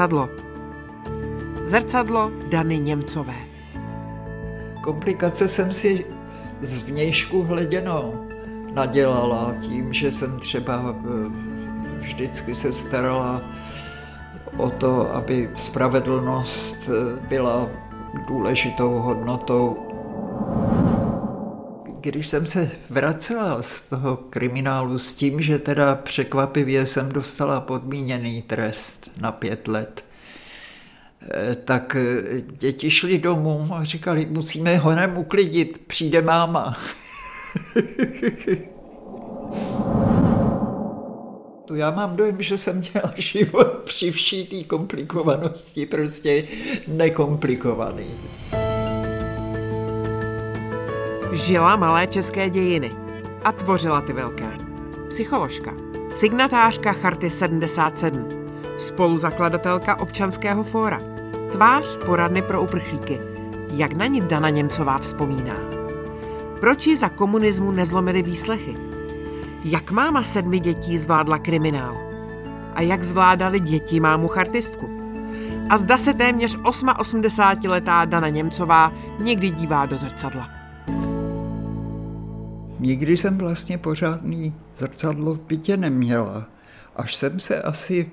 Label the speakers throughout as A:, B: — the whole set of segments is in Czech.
A: zrcadlo. Zrcadlo Dany Němcové.
B: Komplikace jsem si z vnějšku hleděno nadělala tím, že jsem třeba eh, vždycky se starala o to, aby spravedlnost eh, byla důležitou hodnotou. Když jsem se vracela z toho kriminálu s tím, že teda překvapivě jsem dostala podmíněný trest na pět let, eh, tak děti šli domů a říkali, musíme honem uklidit, přijde máma. To já mám dojem, že jsem měla život při vší té komplikovanosti prostě nekomplikovaný.
A: Žila malé české dějiny a tvořila ty velké. Psycholožka, signatářka Charty 77, spoluzakladatelka občanského fóra, tvář poradny pro uprchlíky, jak na ní Dana Němcová vzpomíná. Proč ji za komunismu nezlomily výslechy? Jak máma sedmi dětí zvládla kriminál? A jak zvládali děti mámu chartistku? A zda se téměř 88-letá Dana Němcová někdy dívá do zrcadla.
B: Nikdy jsem vlastně pořádný zrcadlo v bytě neměla. Až jsem se asi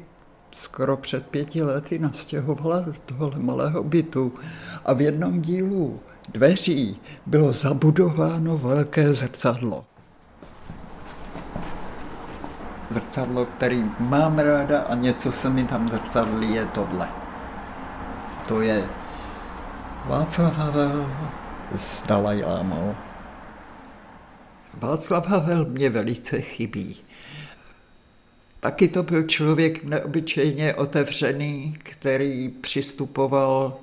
B: skoro před pěti lety nastěhovala do tohohle malého bytu a v jednom dílu dveří bylo zabudováno velké zrcadlo. Zrcadlo, který mám ráda a něco se mi tam zrcadlí, je tohle. To je Václav Havel s Dalajlámou. Václav Havel mě velice chybí. Taky to byl člověk neobyčejně otevřený, který přistupoval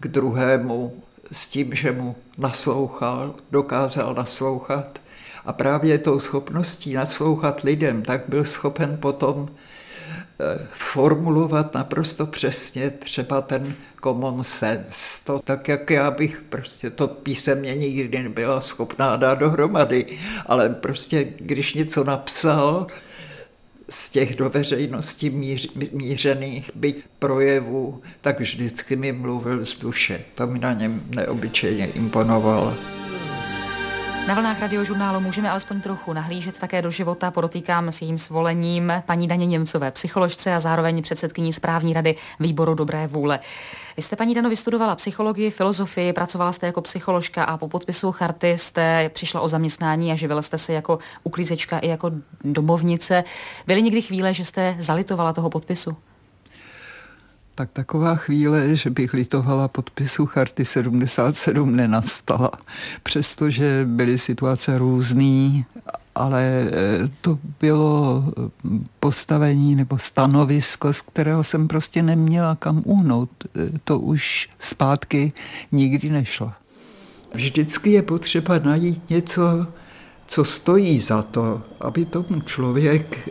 B: k druhému s tím, že mu naslouchal, dokázal naslouchat a právě tou schopností naslouchat lidem, tak byl schopen potom formulovat naprosto přesně třeba ten common sense. To tak, jak já bych prostě to písemně nikdy nebyla schopná dát dohromady, ale prostě když něco napsal, z těch do veřejnosti míř, mířených byť projevů, tak vždycky mi mluvil z duše. To mi na něm neobyčejně imponovalo.
C: Na vlnách radiožurnálu můžeme alespoň trochu nahlížet také do života, podotýkám s jejím svolením paní Daně Němcové, psycholožce a zároveň předsedkyní správní rady výboru dobré vůle. Vy jste, paní Dano, vystudovala psychologii, filozofii, pracovala jste jako psycholožka a po podpisu charty jste přišla o zaměstnání a živila jste se jako uklízečka i jako domovnice. Byly někdy chvíle, že jste zalitovala toho podpisu?
B: Tak taková chvíle, že bych litovala podpisu Charty 77 nenastala. Přestože byly situace různý, ale e, to bylo postavení nebo stanovisko, z kterého jsem prostě neměla kam uhnout. E, to už zpátky nikdy nešlo. Vždycky je potřeba najít něco, co stojí za to, aby tomu člověk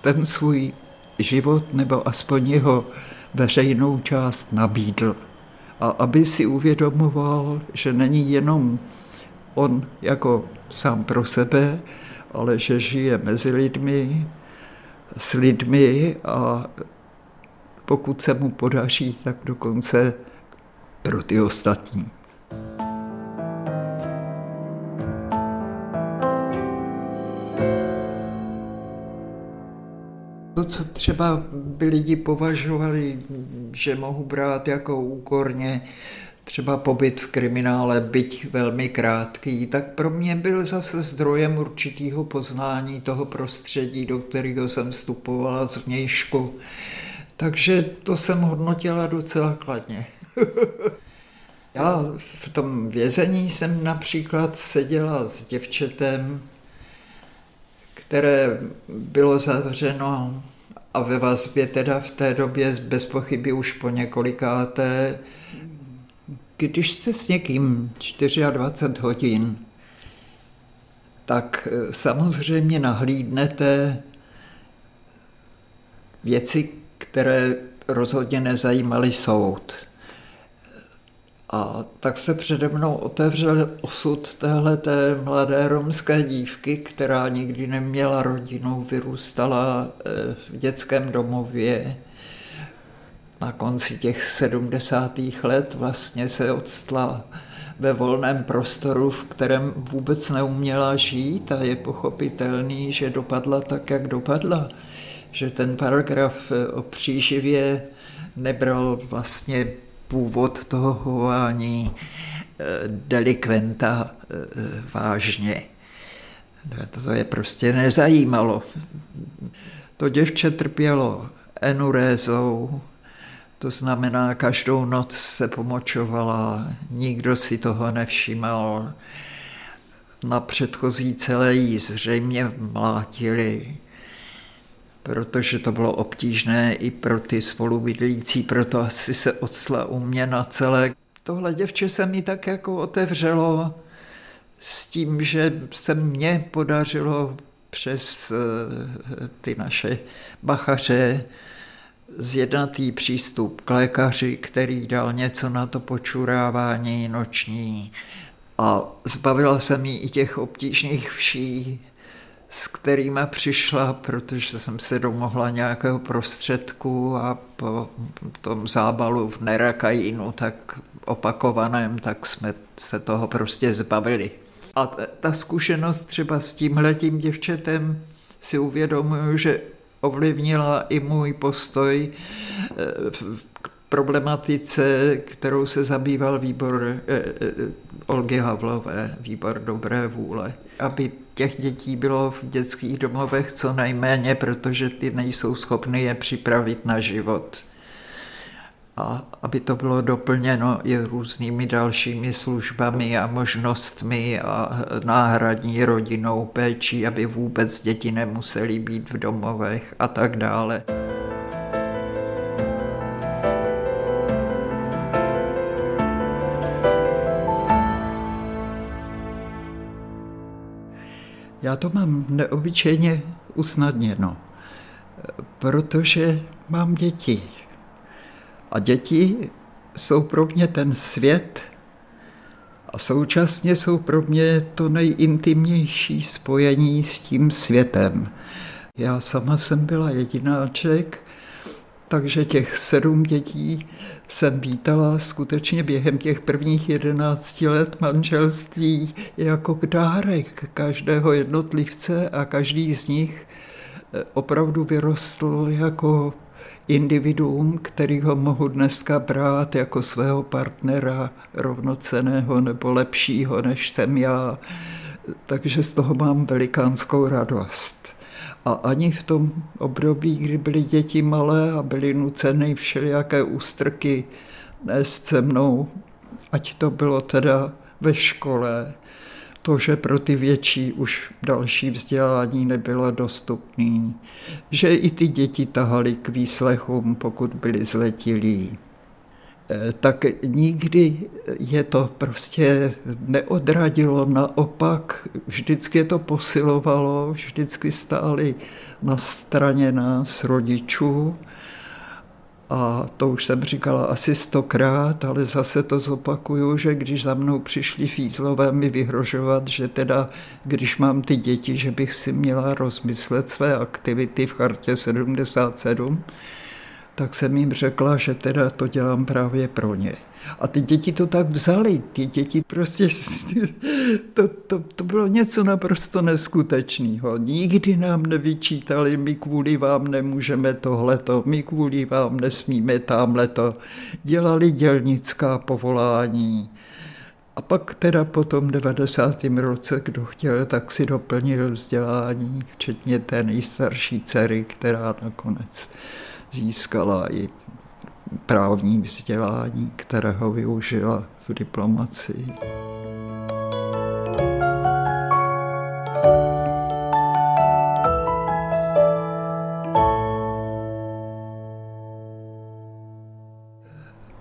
B: ten svůj život nebo aspoň jeho veřejnou část nabídl. A aby si uvědomoval, že není jenom on jako sám pro sebe, ale že žije mezi lidmi, s lidmi a pokud se mu podaří, tak dokonce pro ty ostatní. Co třeba by lidi považovali, že mohu brát jako úkorně, třeba pobyt v kriminále, byť velmi krátký, tak pro mě byl zase zdrojem určitého poznání toho prostředí, do kterého jsem vstupovala z vnějšku. Takže to jsem hodnotila docela kladně. Já v tom vězení jsem například seděla s děvčetem, které bylo zavřeno a ve vazbě teda v té době bez pochyby už po několikáté, když jste s někým 24 hodin, tak eh, samozřejmě nahlídnete věci, které rozhodně nezajímaly soud. A tak se přede mnou otevřel osud téhle té mladé romské dívky, která nikdy neměla rodinu, vyrůstala eh, v dětském domově. na konci těch 70. let vlastně se odstla ve volném prostoru, v kterém vůbec neuměla žít a je pochopitelný, že dopadla tak, jak dopadla. Že ten paragraf o příživě nebral vlastně původ toho chování eh, delikventa eh, vážně. To je prostě nezajímalo. To děvče trpělo enurézou, to znamená, každou noc se pomočovala, nikdo si toho nevšímal. Na předchozí celé jí zřejmě mlátili, protože to bylo obtížné i pro ty spolubydlící, proto asi se odstla u mě na celé. Tohle děvče se mi tak jako otevřelo s tím, že se mně podařilo přes eh, ty naše bachaře zjednatý přístup k lékaři, který dal něco na to počurávání noční a zbavila se mi i těch obtížných vší, s kterými přišla, protože jsem se domohla nějakého prostředku a po tom zábalu v Nerakajínu tak opakovaném, tak jsme se toho prostě zbavili. A ta zkušenost třeba s tímhletím děvčetem si uvědomuju, že ovlivnila i můj postoj eh, k problematice, kterou se zabýval výbor eh, eh, Olgy Havlové, výbor dobré vůle. Aby těch dětí bylo v dětských domovech co nejméně, protože ty nejsou schopny je připravit na život a aby to bylo doplněno i různými dalšími službami a možnostmi a náhradní rodinou péčí, aby vůbec děti nemusely být v domovech a tak dále. Já to mám neobyčejně usnadněno, protože mám děti. A děti jsou pro mě ten svět a současně jsou pro mě to nejintimnější spojení s tím světem. Já sama jsem byla jedináček, takže těch sedm dětí jsem vítala skutečně během těch prvních jedenácti let manželství jako dárek každého jednotlivce a každý z nich eh, opravdu vyrostl jako individuum, který ho mohu dneska brát jako svého partnera rovnoceného nebo lepšího, než jsem já. Takže z toho mám velikánskou radost. A ani v tom období, kdy byly děti malé a byly nuceny všelijaké ústrky nést se mnou, ať to bylo teda ve škole, to, že pro ty větší už další vzdělání nebylo dostupné, že i ty děti tahali k výslechům, pokud byli zletilí, tak nikdy je to prostě neodradilo, naopak vždycky je to posilovalo, vždycky stáli na straně nás rodičů. A to už jsem říkala asi stokrát, ale zase to zopakuju, že když za mnou přišli fízlové mi vyhrožovat, že teda, když mám ty děti, že bych si měla rozmyslet své aktivity v chartě 77, tak jsem jim řekla, že teda to dělám právě pro ně. A ty děti to tak vzali, ty děti prostě, to, to, to bylo něco naprosto neskutečného. Nikdy nám nevyčítali, my kvůli vám nemůžeme tohleto, my kvůli vám nesmíme tamhleto. Dělali dělnická povolání. A pak teda po tom 90. roce, kdo chtěl, tak si doplnil vzdělání, včetně té nejstarší dcery, která nakonec získala i právní vzdělání, kterého využila v diplomacii.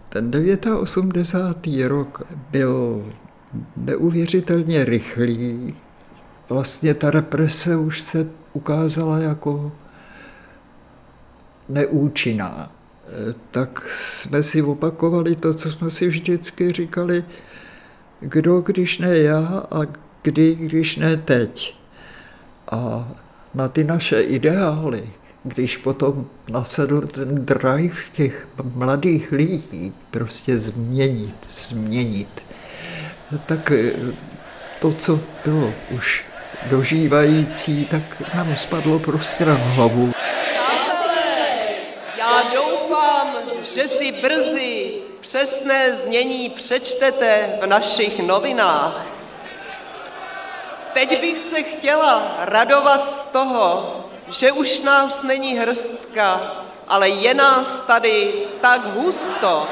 B: Ten 89. rok byl neuvěřitelně rychlý. Vlastně ta represe už se ukázala jako neúčinná tak jsme si opakovali to, co jsme si vždycky říkali, kdo, když ne já a kdy, když ne teď. A na ty naše ideály, když potom nasedl ten drive těch mladých lidí, prostě změnit, změnit, tak eh, to, co bylo už dožívající, tak nám spadlo prostě na hlavu.
D: Já doufám, že si brzy přesné znění přečtete v našich novinách. Teď bych se chtěla radovat z toho, že už nás není hrstka, ale je nás tady tak husto.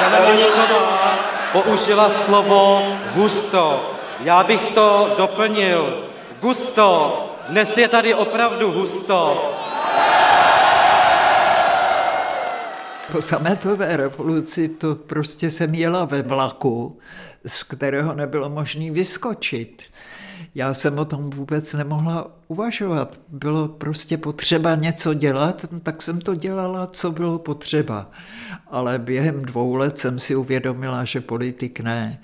E: Jana Němcová použila slovo husto. Já bych to doplnil. Gusto. Dnes je tady opravdu husto.
B: Po sametové revoluci to prostě jsem jela ve vlaku, z kterého nebylo možné vyskočit. Já jsem o tom vůbec nemohla uvažovat. Bylo prostě potřeba něco dělat, tak jsem to dělala, co bylo potřeba. Ale během dvou let jsem si uvědomila, že politik ne.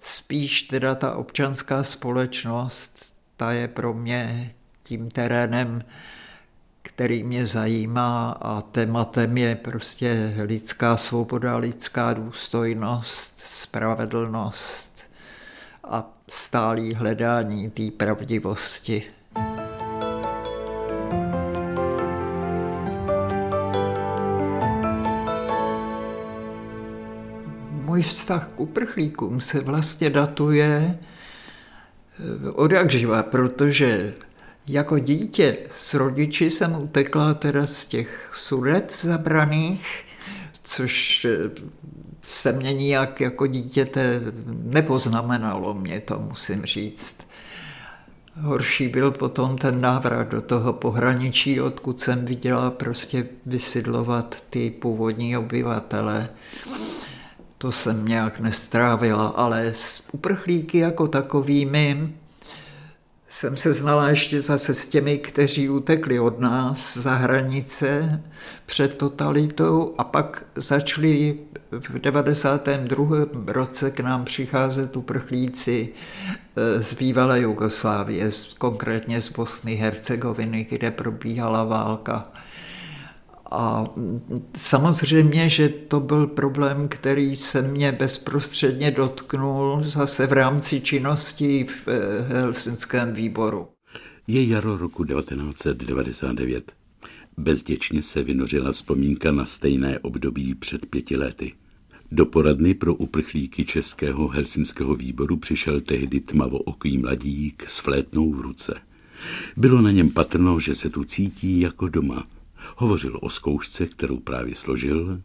B: Spíš teda ta občanská společnost, ta je pro mě tím terénem, který mě zajímá a tématem je prostě lidská svoboda, lidská důstojnost, spravedlnost a stálý hledání té pravdivosti. Můj vztah k uprchlíkům se vlastně datuje eh, od jak živa, protože jako dítě s rodiči jsem utekla teda z těch sudet zabraných, což eh, se mě nijak jako dítěte nepoznamenalo mě to, musím říct. Horší byl potom ten návrat do toho pohraničí, odkud jsem viděla prostě vysidlovat ty původní obyvatele. To jsem nějak nestrávila, ale s uprchlíky jako takovými jsem se znala ještě zase s těmi, kteří utekli od nás za hranice před totalitou a pak začali v 92. roce k nám přicházet uprchlíci eh, z bývalé Jugoslávie, konkrétně z Bosny Hercegoviny, kde probíhala válka. A samozřejmě, že to byl problém, který se mě bezprostředně dotknul zase v rámci činnosti v eh, Helsinském výboru.
F: Je jaro roku 1999. Bezděčně se vynořila vzpomínka na stejné období před pěti lety. Do poradny pro uprchlíky Českého helsinského výboru přišel tehdy tmavooký mladík s flétnou v ruce. Bylo na něm patrno, že se tu cítí jako doma – Hovořil o zkoušce, kterou právě složil,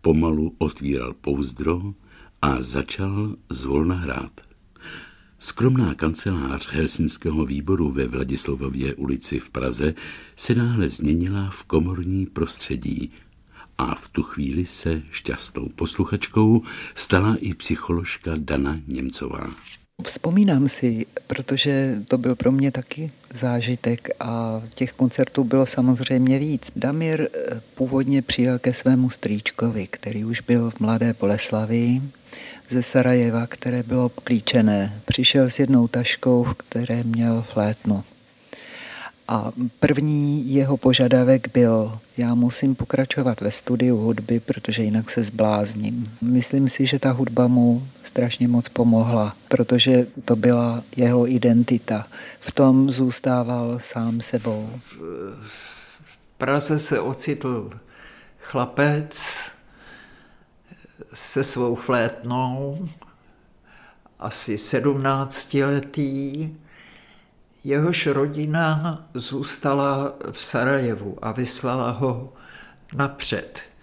F: pomalu otvíral pouzdro a začal zvolna hrát. Skromná kancelář Helsinského výboru ve Vladislavově ulici v Praze se náhle změnila v komorní prostředí a v tu chvíli se šťastnou posluchačkou stala i psycholožka Dana Němcová.
B: Vzpomínám si, protože to byl pro mě taky zážitek a těch koncertů bylo samozřejmě víc. Damir eh, původně přijel ke svému strýčkovi, který už byl v Mladé Boleslavi ze Sarajeva, které bylo klíčené. Přišel s jednou taškou, v které měl flétnu. A první jeho požadavek byl, já musím pokračovat ve studiu hudby, protože jinak se zblázním. Myslím si, že ta hudba mu strašně moc pomohla, protože to byla jeho identita. V tom zůstával sám sebou. V Praze se ocitl chlapec se svou flétnou, asi sedmnáctiletý, jehož rodina zůstala v Sarajevu a vyslala ho napřed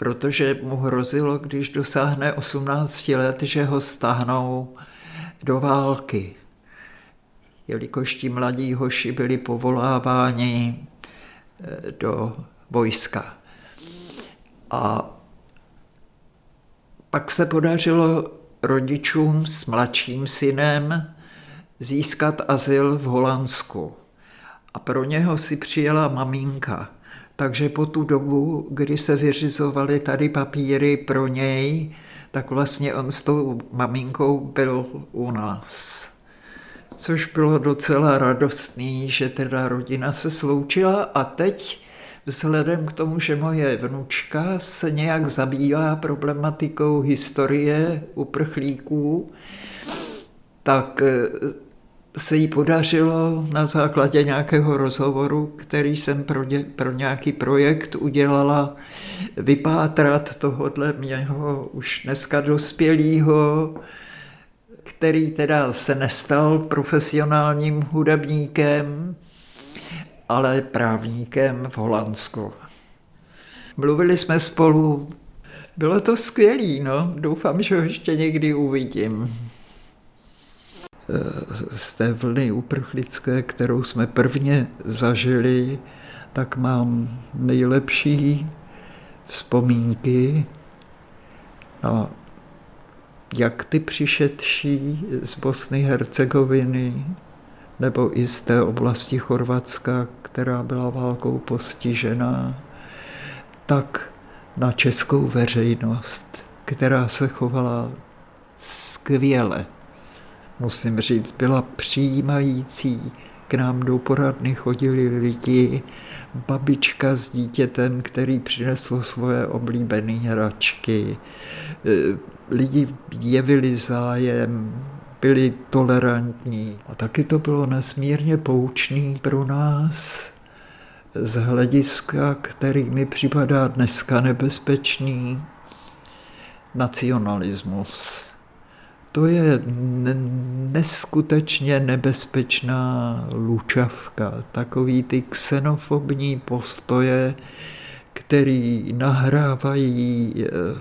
B: protože mu hrozilo, když dosáhne 18 let, že ho stáhnou do války. Jelikož ti mladí hoši byli povoláváni eh, do vojska. A pak se podařilo rodičům s mladším synem získat azyl v Holandsku. A pro něho si přijela maminka – takže po tu dobu, kdy se vyřizovaly tady papíry pro něj, tak vlastně on s tou maminkou byl u nás. což bylo docela radostný, že teda rodina se sloučila a teď vzhledem k tomu, že moje vnučka se nějak zabývá problematikou historie uprchlíků, tak eh, se jí podařilo na základě nějakého rozhovoru, který jsem pro, ně, pro nějaký projekt udělala, vypátrat tohohle měho už dneska dospělého, který teda se nestal profesionálním hudebníkem, ale právníkem v Holandsku. Mluvili jsme spolu, bylo to skvělé, no, doufám, že ho ještě někdy uvidím. Z té vlny uprchlické, kterou jsme prvně zažili, tak mám nejlepší vzpomínky na jak ty přišedší z Bosny Hercegoviny, nebo i z té oblasti Chorvatska, která byla válkou postižená, tak na českou veřejnost, která se chovala skvěle. Musím říct, byla přijímající. K nám do poradny chodili lidi, babička s dítětem, který přinesl svoje oblíbené hračky. E, lidi jevili zájem, byli tolerantní. A taky to bylo nesmírně poučný pro nás z hlediska, který mi připadá dneska nebezpečný, nacionalismus. To je neskutečně nebezpečná lučavka, takový ty xenofobní postoje, který nahrávají eh,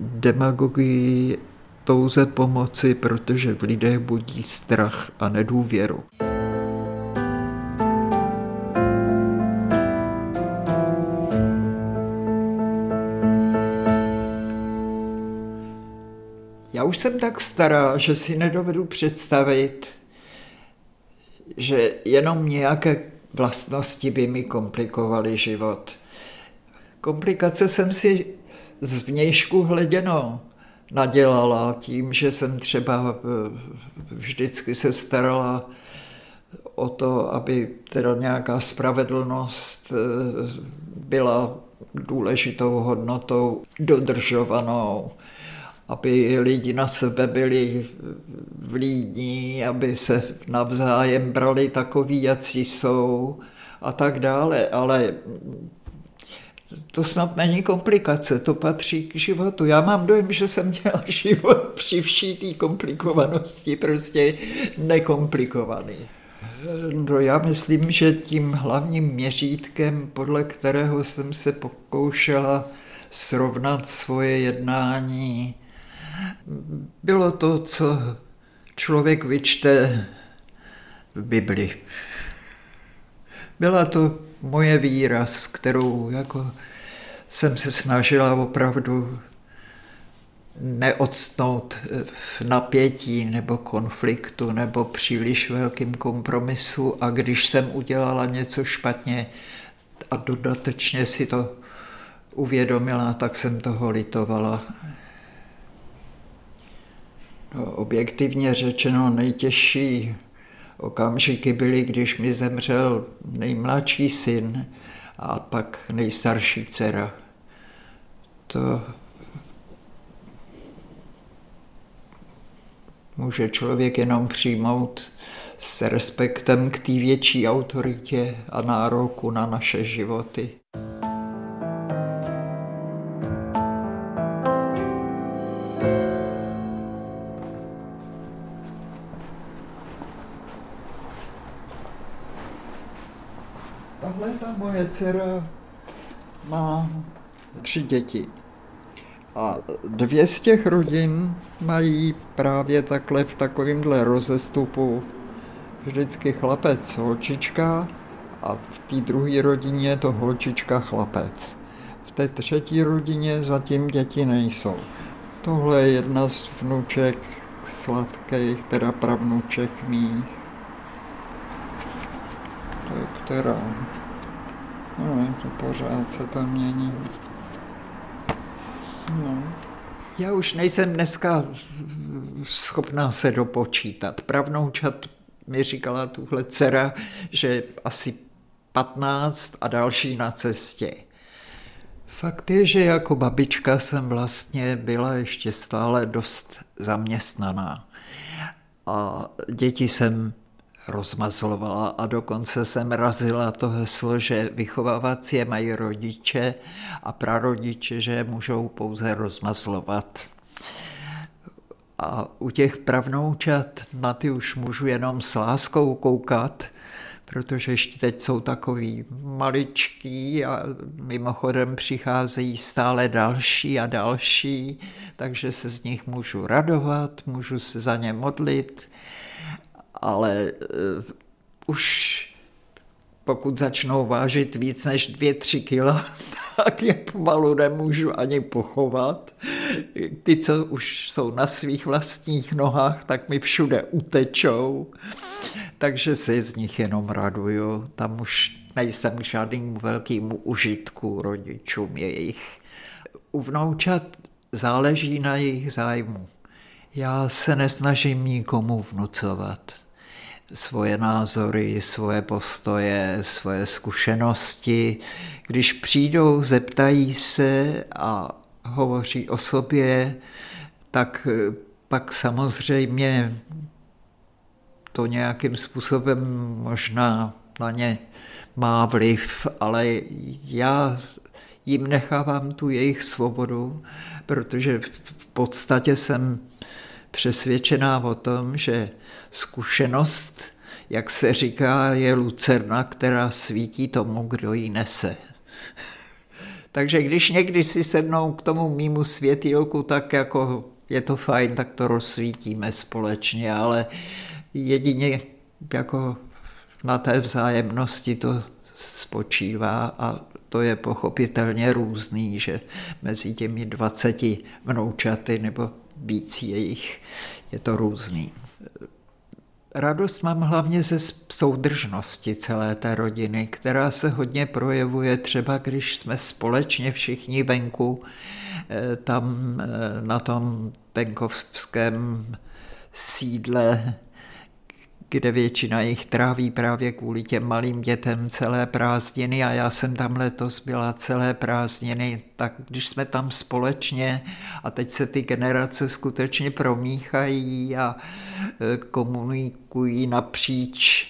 B: demagogii touze pomoci, protože v lidech budí strach a nedůvěru. Už jsem tak stará, že si nedovedu představit, že jenom nějaké vlastnosti by mi komplikovaly život. Komplikace jsem si z vnějšku hleděno nadělala tím, že jsem třeba eh, vždycky se starala o to, aby teda nějaká spravedlnost eh, byla důležitou hodnotou dodržovanou, aby lidi na sebe byli vlídní, aby se navzájem brali takový, jací jsou a tak dále, ale to snad není komplikace, to patří k životu. Já mám dojem, že jsem měl život při vší té komplikovanosti prostě nekomplikovaný. No já myslím, že tím hlavním měřítkem, podle kterého jsem se pokoušela srovnat svoje jednání, bylo to, co člověk vyčte v Bibli. Byla to moje víra, s kterou jako jsem se snažila opravdu neodstnout v napětí nebo konfliktu nebo příliš velkým kompromisu a když jsem udělala něco špatně a dodatečně si to uvědomila, tak jsem toho litovala. No, objektivně řečeno nejtěžší okamžiky byly, když mi zemřel nejmladší syn a pak nejstarší dcera. To může člověk jenom přijmout s respektem k té větší autoritě a nároku na naše životy. Dcera má tři děti. A dvě z těch rodin mají právě takhle v takovémhle rozestupu vždycky chlapec, holčička a v té druhé rodině je to holčička, chlapec. V té třetí rodině zatím děti nejsou. Tohle je jedna z vnuček sladkých, teda pravnuček mých. To je která? No, to pořád se to mění. No. Já už nejsem dneska schopná se dopočítat. Pravnoučat mi říkala tuhle dcera, že asi 15 a další na cestě. Fakt je, že jako babička jsem vlastně byla ještě stále dost zaměstnaná. A děti jsem rozmazlovala a dokonce jsem razila to heslo, že vychovávací je mají rodiče a prarodiče, že můžou pouze rozmazlovat. A u těch pravnoučat na ty už můžu jenom s láskou koukat, protože ještě teď jsou takový maličký a mimochodem přicházejí stále další a další, takže se z nich můžu radovat, můžu se za ně modlit, ale uh, už pokud začnou vážit víc než dvě, tři kila, tak je pomalu nemůžu ani pochovat. Ty, co už jsou na svých vlastních nohách, tak mi všude utečou, takže se z nich jenom raduju. Tam už nejsem k žádnému velkému užitku rodičům jejich. U vnoučat záleží na jejich zájmu. Já se nesnažím nikomu vnucovat svoje názory, svoje postoje, svoje zkušenosti. Když přijdou, zeptají se a hovoří o sobě, tak pak samozřejmě to nějakým způsobem možná na ně má vliv, ale já jim nechávám tu jejich svobodu, protože v podstatě jsem přesvědčená o tom, že zkušenost, jak se říká, je lucerna, která svítí tomu, kdo ji nese. Takže když někdy si sednou k tomu mýmu světýlku, tak jako je to fajn, tak to rozsvítíme společně, ale jedině jako na té vzájemnosti to spočívá a to je pochopitelně různý, že mezi těmi 20 vnoučaty nebo víc jejich je to různý. Radost mám hlavně ze soudržnosti celé té rodiny, která se hodně projevuje třeba, když jsme společně všichni venku, eh, tam eh, na tom venkovském sídle kde většina jich tráví právě kvůli těm malým dětem celé prázdniny a já jsem tam letos byla celé prázdniny, tak když jsme tam společně a teď se ty generace skutečně promíchají a e, komunikují napříč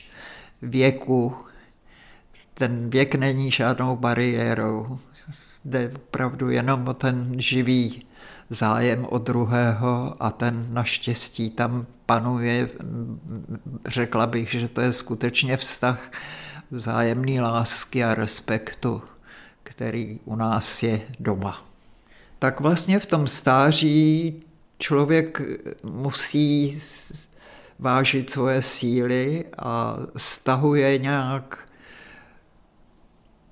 B: věku, ten věk není žádnou bariérou, jde opravdu jenom o ten živý zájem o druhého a ten naštěstí tam panuje, řekla bych, že to je skutečně vztah vzájemné lásky a respektu, který u nás je doma. Tak vlastně v tom stáří člověk musí vážit svoje síly a stahuje nějak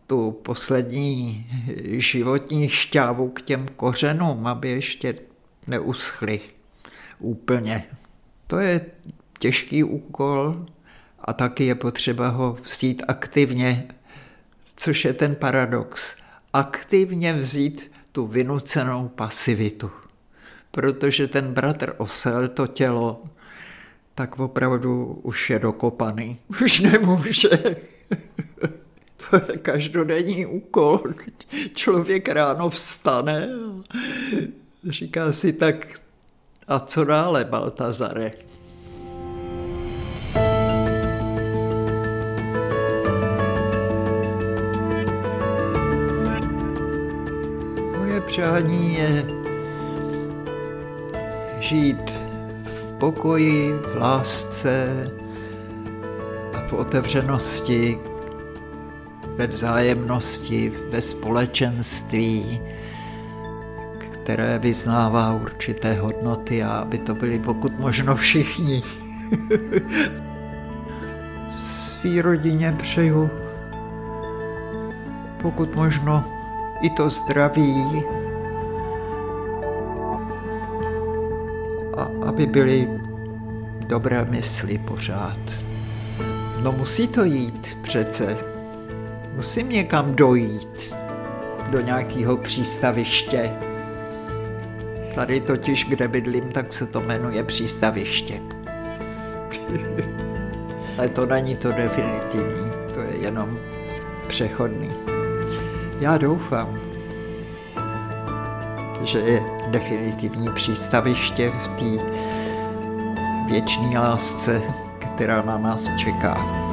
B: tu poslední životní šťávu k těm kořenům, aby ještě neuschly úplně. To je těžký úkol a taky je potřeba ho vzít aktivně, což je ten paradox. Aktivně vzít tu vynucenou pasivitu. Protože ten bratr osel, to tělo, tak opravdu už je dokopaný. Už nemůže. To je každodenní úkol. Člověk ráno vstane a říká si tak, a co dále, Baltazare? Moje přání je žít v pokoji, v lásce a v otevřenosti, ve vzájemnosti, ve společenství, které vyznává určité hodnoty a aby to byli pokud možno všichni. Svý rodině přeju pokud možno i to zdraví a aby byly dobré mysli pořád. No musí to jít přece. Musím někam dojít do nějakého přístaviště. Tady totiž, kde bydlím, tak se to jmenuje přístaviště. ale to není to definitivní, to je jenom přechodný. Já doufám, že je definitivní přístaviště v té věčné lásce, která na nás čeká.